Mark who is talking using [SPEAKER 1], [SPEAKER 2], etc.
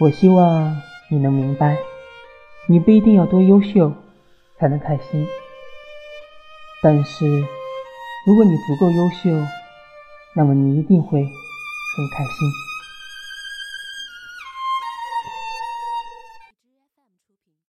[SPEAKER 1] 我希望你能明白你不一定要多优秀才能开心。但是如果你足够优秀那么你一定会很开心。